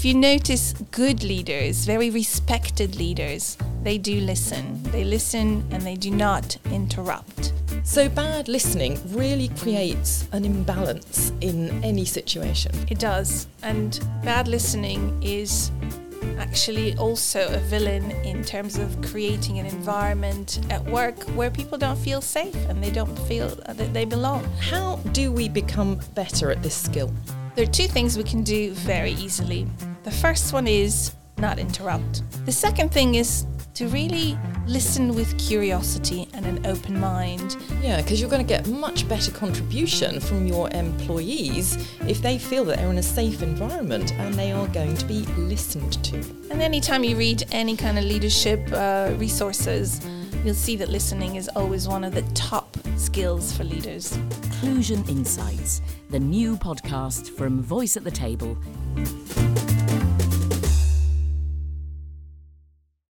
If you notice good leaders, very respected leaders, they do listen. They listen and they do not interrupt. So, bad listening really creates an imbalance in any situation. It does. And bad listening is actually also a villain in terms of creating an environment at work where people don't feel safe and they don't feel that they belong. How do we become better at this skill? There are two things we can do very easily. The first one is not interrupt. The second thing is to really listen with curiosity and an open mind. Yeah, because you're going to get much better contribution from your employees if they feel that they're in a safe environment and they are going to be listened to. And anytime you read any kind of leadership uh, resources, you'll see that listening is always one of the top skills for leaders. Inclusion Insights, the new podcast from Voice at the Table.